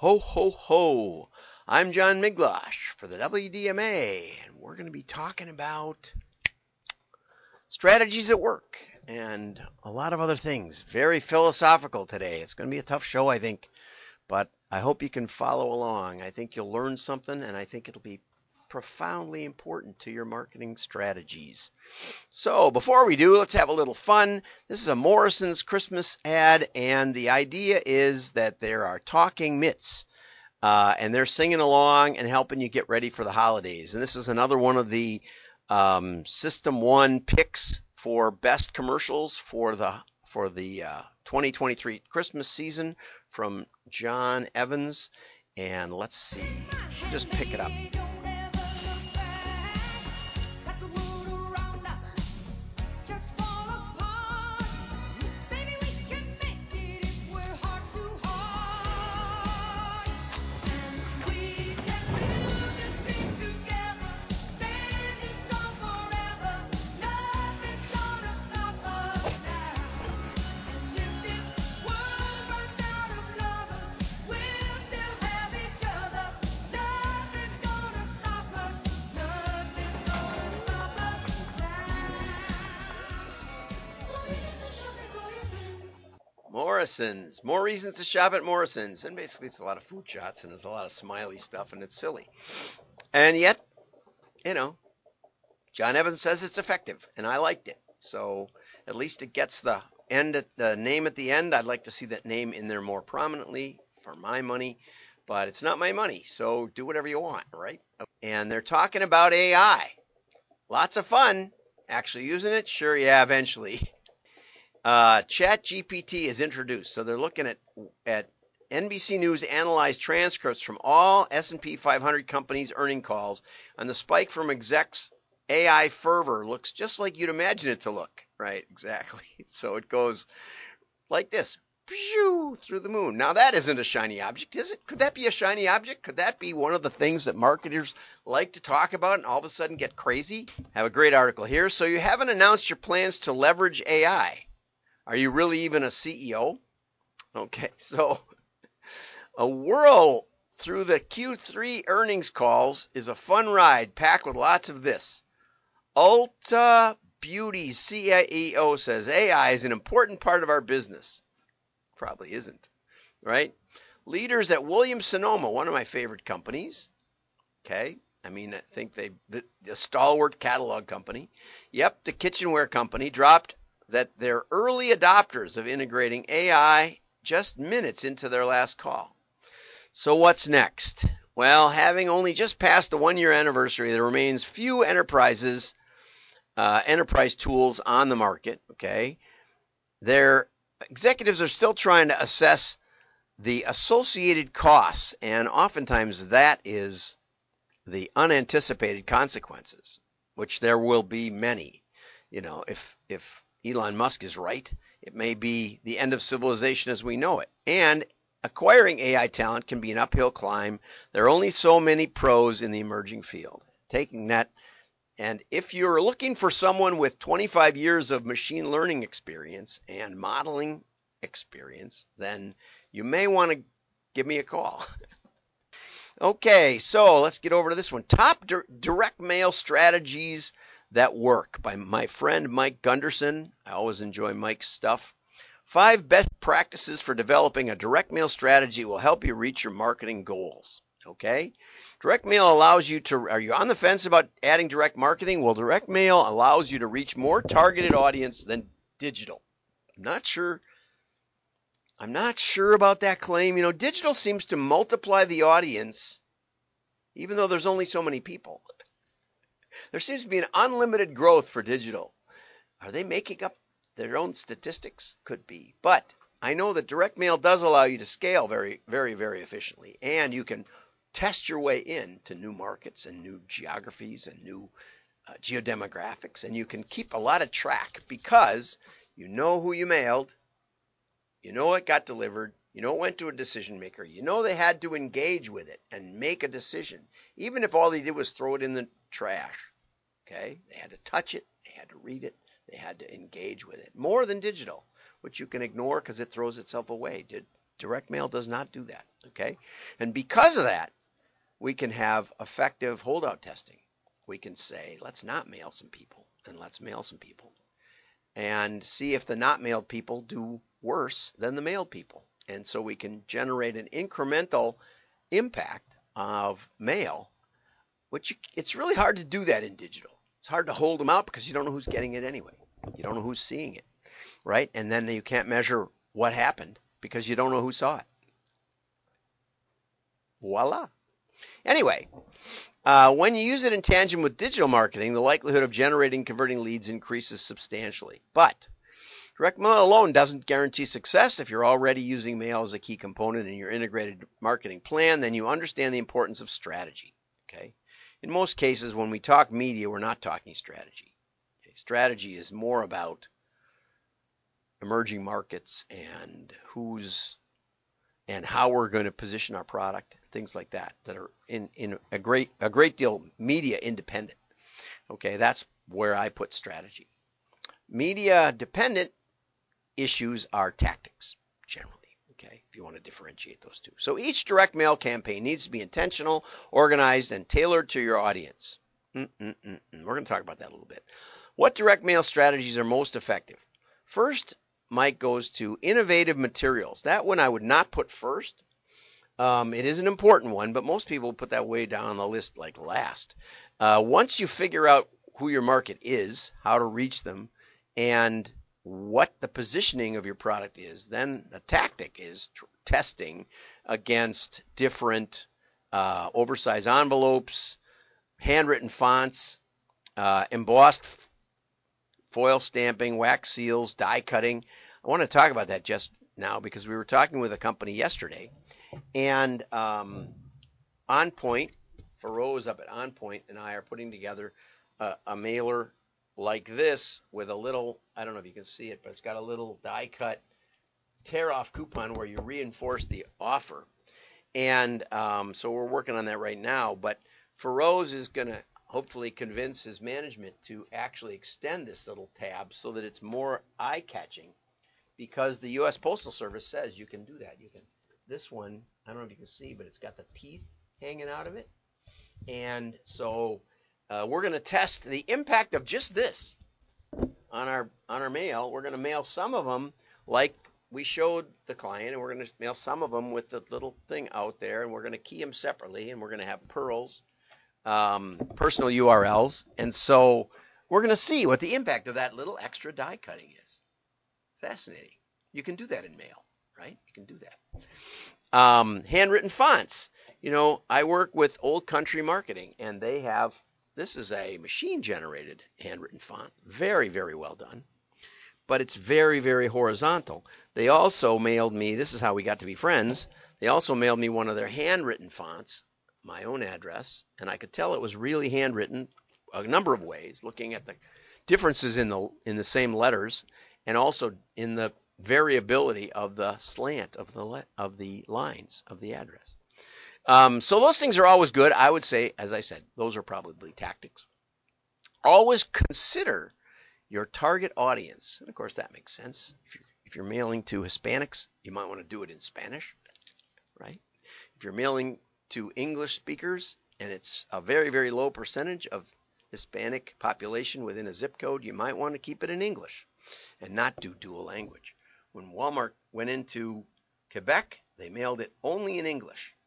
Ho, ho, ho. I'm John Miglautsch for the WDMA, and we're going to be talking about strategies at work and a lot of other things. Very philosophical today. It's going to be a tough show, I think, but I hope you can follow along. I think you'll learn something, and I think it'll be profoundly important to your marketing strategies. So, before we do, let's have a little fun. This is a Morrison's Christmas ad, and the idea is that there are talking mitts. Uh, and they're singing along and helping you get ready for the holidays. And this is another one of the um, System One picks for best commercials for the for the uh, 2023 Christmas season from John Evans. And let's see, just pick it up. Morrison's. More reasons to shop at Morrison's. And basically, it's a lot of food shots and there's a lot of smiley stuff and it's silly. And yet, you know, John Evans says it's effective and I liked it. So at least it gets the end at the name at the end. I'd like to see that name in there more prominently for my money, but it's not my money. So do whatever you want, right? And they're talking about AI. Lots of fun. Actually using it? Sure, yeah, eventually. Uh, Chat GPT is introduced, so they're looking at at NBC News analyzed transcripts from all S&P 500 companies' earning calls, and the spike from execs AI fervor looks just like you'd imagine it to look. Right, exactly. So it goes like this, through the moon. Now that isn't a shiny object, is it? Could that be a shiny object? Could that be one of the things that marketers like to talk about and all of a sudden get crazy? Have a great article here. So you haven't announced your plans to leverage AI. Are you really even a CEO? Okay, so a whirl through the Q3 earnings calls is a fun ride packed with lots of this. Ulta Beauty CEO says AI is an important part of our business. Probably isn't, right? Leaders at Williams Sonoma, one of my favorite companies. Okay, I mean, I think they the, the stalwart catalog company. Yep, the kitchenware company dropped that they're early adopters of integrating AI just minutes into their last call. So what's next? Well, having only just passed the one year anniversary, there remains few enterprises, uh, enterprise tools on the market. Okay. Their executives are still trying to assess the associated costs, and oftentimes that is the unanticipated consequences, which there will be many. You know, if if Elon Musk is right. It may be the end of civilization as we know it. And acquiring AI talent can be an uphill climb. There are only so many pros in the emerging field. Taking that, and if you're looking for someone with 25 years of machine learning experience and modeling experience, then you may want to give me a call. okay, so let's get over to this one. Top di- direct mail strategies that Work by my friend Mike Gunderson. I always enjoy Mike's stuff. Five best practices for developing a direct mail strategy will help you reach your marketing goals. Okay? Direct mail allows you to, are you on the fence about adding direct marketing? Well, direct mail allows you to reach more targeted audience than digital. I'm not sure. I'm not sure about that claim. You know, digital seems to multiply the audience, even though there's only so many people. There seems to be an unlimited growth for digital. Are they making up their own statistics? Could be. But I know that direct mail does allow you to scale very, very, very efficiently. And you can test your way in to new markets and new geographies and new uh, geodemographics. And you can keep a lot of track because you know who you mailed, you know it got delivered, you know it went to a decision maker, you know they had to engage with it and make a decision, even if all they did was throw it in the trash. Okay? They had to touch it, they had to read it, they had to engage with it. More than digital, which you can ignore because it throws itself away. Direct mail does not do that. Okay. And because of that, we can have effective holdout testing. We can say, let's not mail some people and let's mail some people and see if the not mailed people do worse than the mailed people. And so we can generate an incremental impact of mail, which you, it's really hard to do that in digital. It's hard to hold them out because you don't know who's getting it anyway. You don't know who's seeing it, right? And then you can't measure what happened because you don't know who saw it. Voila. Anyway, uh, when you use it in tandem with digital marketing, the likelihood of generating converting leads increases substantially. But direct mail alone doesn't guarantee success. If you're already using mail as a key component in your integrated marketing plan, then you understand the importance of strategy. Okay. In most cases, when we talk media, we're not talking strategy. Okay? Strategy is more about emerging markets and who's and how we're going to position our product, things like that, that are in, in a great a great deal media independent. Okay, that's where I put strategy. Media dependent issues are tactics generally. Okay, if you want to differentiate those two. So each direct mail campaign needs to be intentional, organized, and tailored to your audience. Mm-mm-mm-mm. We're going to talk about that a little bit. What direct mail strategies are most effective? First, Mike goes to innovative materials. That one I would not put first. Um, it is an important one, but most people put that way down on the list like last. Uh, once you figure out who your market is, how to reach them, and what the positioning of your product is, then the tactic is tr- testing against different uh, oversized envelopes, handwritten fonts, uh, embossed foil stamping, wax seals, die cutting. I want to talk about that just now because we were talking with a company yesterday, and um, On Point, Faroz up at On Point, and I are putting together a, a mailer like this with a little, I don't know if you can see it, but it's got a little die cut tear off coupon where you reinforce the offer. And um, so we're working on that right now. But Faroz is going to hopefully convince his management to actually extend this little tab so that it's more eye catching because the US Postal Service says you can do that. You can this one, I don't know if you can see, but it's got the teeth hanging out of it. And so uh, we're going to test the impact of just this on our on our mail. We're going to mail some of them like we showed the client, and we're going to mail some of them with the little thing out there, and we're going to key them separately, and we're going to have PURLs um, personal URLs. And so we're going to see what the impact of that little extra die cutting is. Fascinating. You can do that in mail, right? You can do that. Um, handwritten fonts. You know, I work with Old Country Marketing, and they have this is a machine generated handwritten font. Very, very well done. But it's very, very horizontal. They also mailed me, this is how we got to be friends. They also mailed me one of their handwritten fonts my own address, and I could tell it was really handwritten a number of ways, looking at the differences in the in the same letters, and also in the variability of the slant of the of the lines of the address. Um, so those things are always good. I would say, as I said, those are probably tactics. Always consider your target audience, and of course that makes sense. If you're if you're mailing to Hispanics, you might want to do it in Spanish, right? If you're mailing to English speakers, and it's a very, very low percentage of Hispanic population within a zip code, you might want to keep it in English and not do dual language. When Walmart went into Quebec, they mailed it only in English.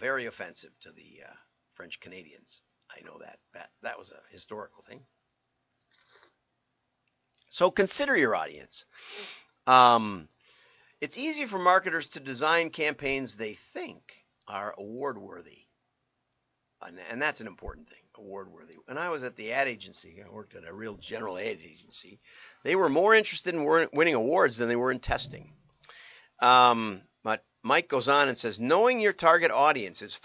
Very offensive to the uh, French Canadians. I know that. that. That was a historical thing. So consider your audience. Um, it's easy for marketers to design campaigns they think are award worthy. And, and that's an important thing, award worthy. When I was at the ad agency, I worked at a real general ad agency, they were more interested in winning awards than they were in testing. Um, Mike goes on and says, knowing your target audience is,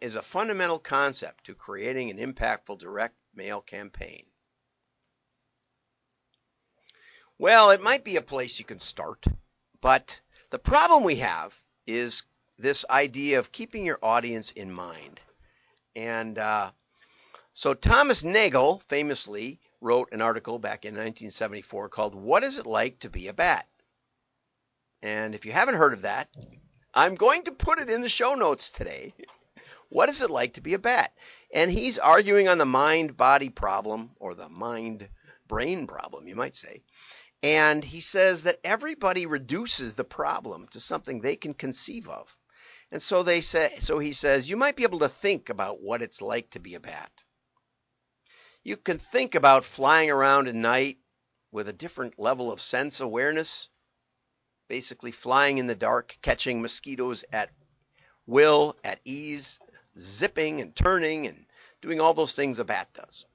is a fundamental concept to creating an impactful direct mail campaign. Well, it might be a place you can start, but the problem we have is this idea of keeping your audience in mind. And uh, so Thomas Nagel famously wrote an article back in 1974 called What is it like to be a bat? And if you haven't heard of that, I'm going to put it in the show notes today. What is it like to be a bat? And he's arguing on the mind body problem or the mind brain problem, you might say. And he says that everybody reduces the problem to something they can conceive of. And so they say so he says you might be able to think about what it's like to be a bat. You can think about flying around at night with a different level of sense awareness, basically flying in the dark, catching mosquitoes at will, at ease, zipping and turning and doing all those things a bat does.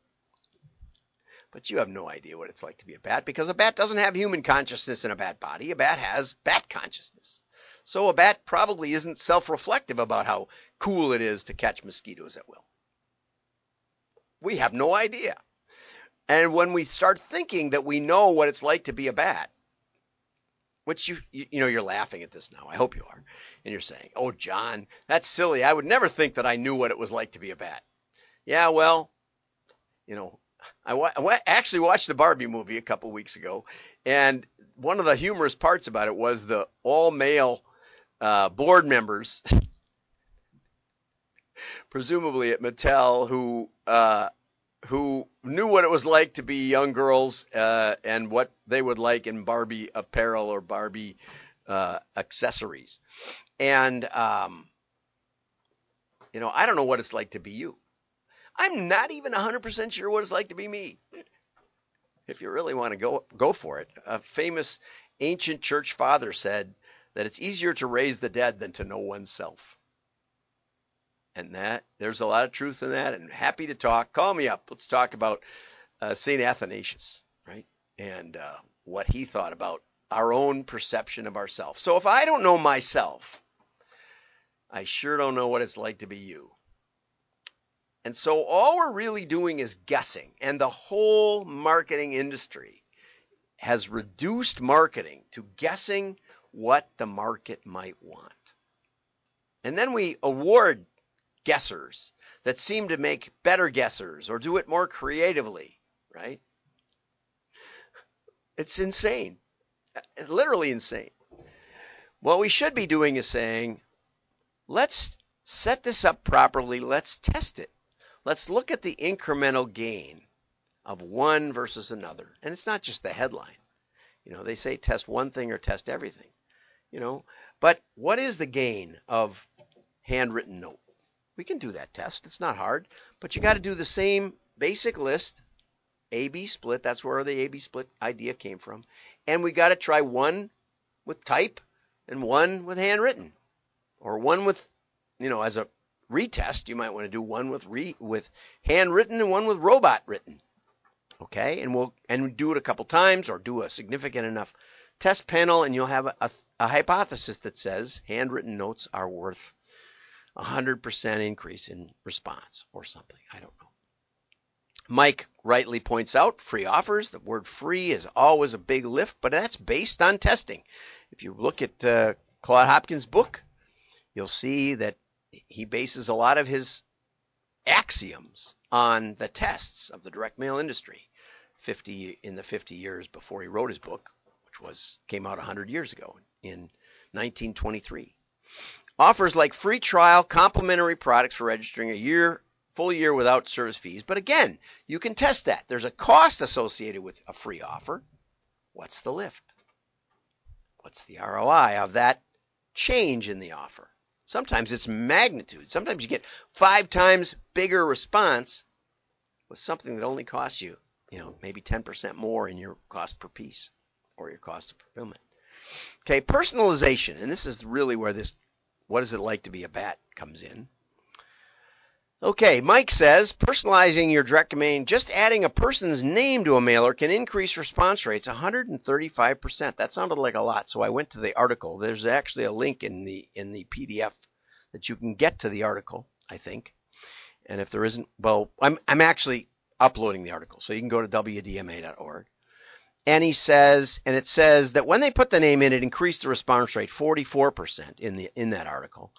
But you have no idea what it's like to be a bat because a bat doesn't have human consciousness in a bat body. A bat has bat consciousness. So a bat probably isn't self reflective about how cool it is to catch mosquitoes at will. We have no idea. And when we start thinking that we know what it's like to be a bat, which you, you, you know you're laughing at this now. I hope you are, and you're saying, "Oh, John, that's silly. I would never think that I knew what it was like to be a bat." Yeah, well, you know, I, wa- I wa- actually watched the Barbie movie a couple weeks ago, and one of the humorous parts about it was the all male uh, board members, presumably at Mattel, who uh, who knew what it was like to be young girls uh, and what they would like in Barbie apparel or Barbie uh, accessories. And, um, you know, I don't know what it's like to be you. I'm not even 100% sure what it's like to be me. If you really want to go go for it, a famous ancient church father said that it's easier to raise the dead than to know oneself and that there's a lot of truth in that and happy to talk. Call me up. Let's talk about uh, st athanasius right? And uh, what he thought about our own perception of ourselves. So if i don't know myself i sure don't know what it's like to be you. And so all we're really doing is guessing and the whole marketing industry has reduced marketing to guessing what the market might want. And then we award guessers that seem to make better guessers or do it more creatively, right? It's insane. Literally insane. What we should be doing is saying, let's set this up properly. Let's test it. Let's look at the incremental gain of one versus another. And it's not just the headline. You know, they say test one thing or test everything. You know, but what is the gain of handwritten note? We can do that test. It's not hard, but you got to do the same basic list, A-B split. That's where the A-B split idea came from. And we got to try one with type and one with handwritten or one with, you know, as a retest, you might want to do one with re, with handwritten and one with robot written. Okay, and we'll and do it a couple times or do a significant enough test panel, and you'll have a, a, a hypothesis that says handwritten notes are worth 100% increase in response or something. I don't know. Mike rightly points out free offers. The word free is always a big lift, but that's based on testing. If you look at uh, Claude Hopkins' book, you'll see that he bases a lot of his axioms on the tests of the direct mail industry 50 in the 50 years before he wrote his book, which was came out 100 years ago in 1923. Offers like free trial, complimentary products for registering a year, full year without service fees. But again, you can test that. There's a cost associated with a free offer. What's the lift? What's the ROI of that change in the offer? Sometimes it's magnitude. Sometimes you get five times bigger response with something that only costs you, you know, maybe 10% more in your cost per piece or your cost of fulfillment. Okay, personalization, and this is really where this what is it like to be a bat comes in. Okay, Mike says personalizing your direct domain, just adding a person's name to a mailer can increase response rates 135%. That sounded like a lot, so I went to the article. There's actually a link in the in the PDF that you can get to the article, I think. And if there isn't, well, I'm I'm actually uploading the article, so you can go to wdma.org and he says, and it says that when they put the name in, it increased the response rate 44% in the in that article.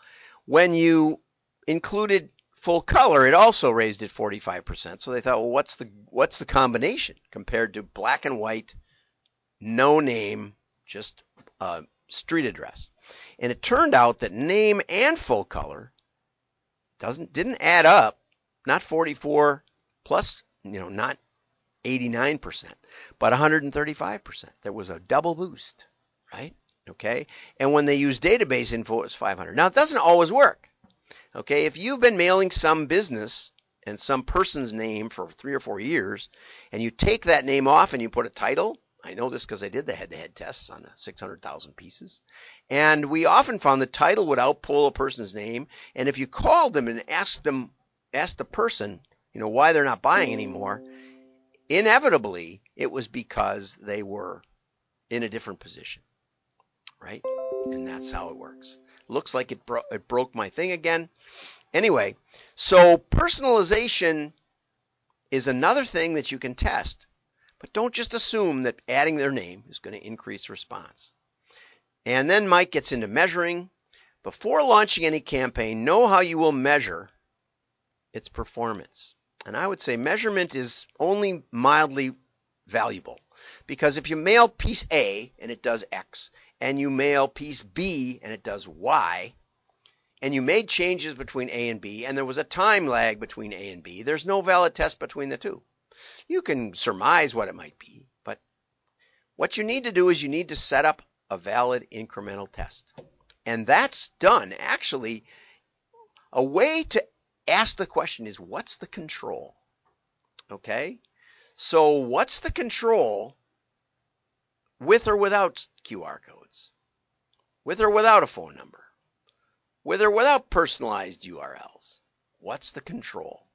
When you included full color, it also raised it 45%. So they thought, well, what's the what's the combination compared to black and white, no name, just street address? And it turned out that name and full color doesn't didn't add up, not 44 plus, you know, not 89%, but 135%. There was a double boost, right? Okay. And when they use database info, it's 500. Now, it doesn't always work. Okay. If you've been mailing some business and some person's name for three or four years, and you take that name off and you put a title, I know this because I did the head to head tests on 600,000 pieces. And we often found the title would outpull a person's name. And if you called them and asked them, asked the person, you know, why they're not buying anymore, inevitably it was because they were in a different position. Right? And that's how it works. Looks like it, it broke my thing again. Anyway, so personalization is another thing that you can test. But don't just assume that adding their name is going to increase response. And then Mike gets into measuring. Before launching any campaign, know how you will measure its performance. And I would say measurement is only mildly valuable because if you mail piece A and it does X, and you mail piece B and it does Y, and you made changes between A and B, and there was a time lag between A and B, there's no valid test between the two. You can surmise what it might be, but what you need to do is you need to set up a valid incremental test. And that's done. Actually, a way to ask the question is what's the control? Okay? So, what's the control with or without QR codes? With or without a phone number? With or without personalized URLs? What's the control?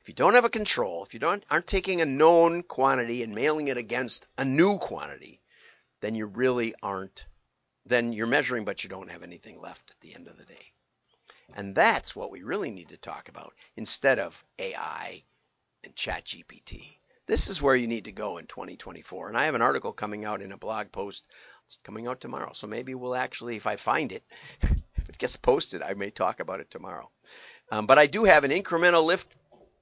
If you don't have a control, if you don't aren't taking a known quantity and mailing it against a new quantity, then you really aren't then you're measuring but you don't have anything left at the end of the day. And that's what we really need to talk about instead of AI and ChatGPT. This is where you need to go in 2024. And I have an article coming out in a blog post. It's coming out tomorrow. So maybe we'll actually, if I find it, if it gets posted, I may talk about it tomorrow. Um, but I do have an incremental lift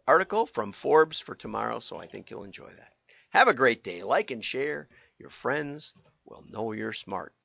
article from Forbes for tomorrow, so I think you'll enjoy that. Have a great day. Like and share. Your friends will know you're smart.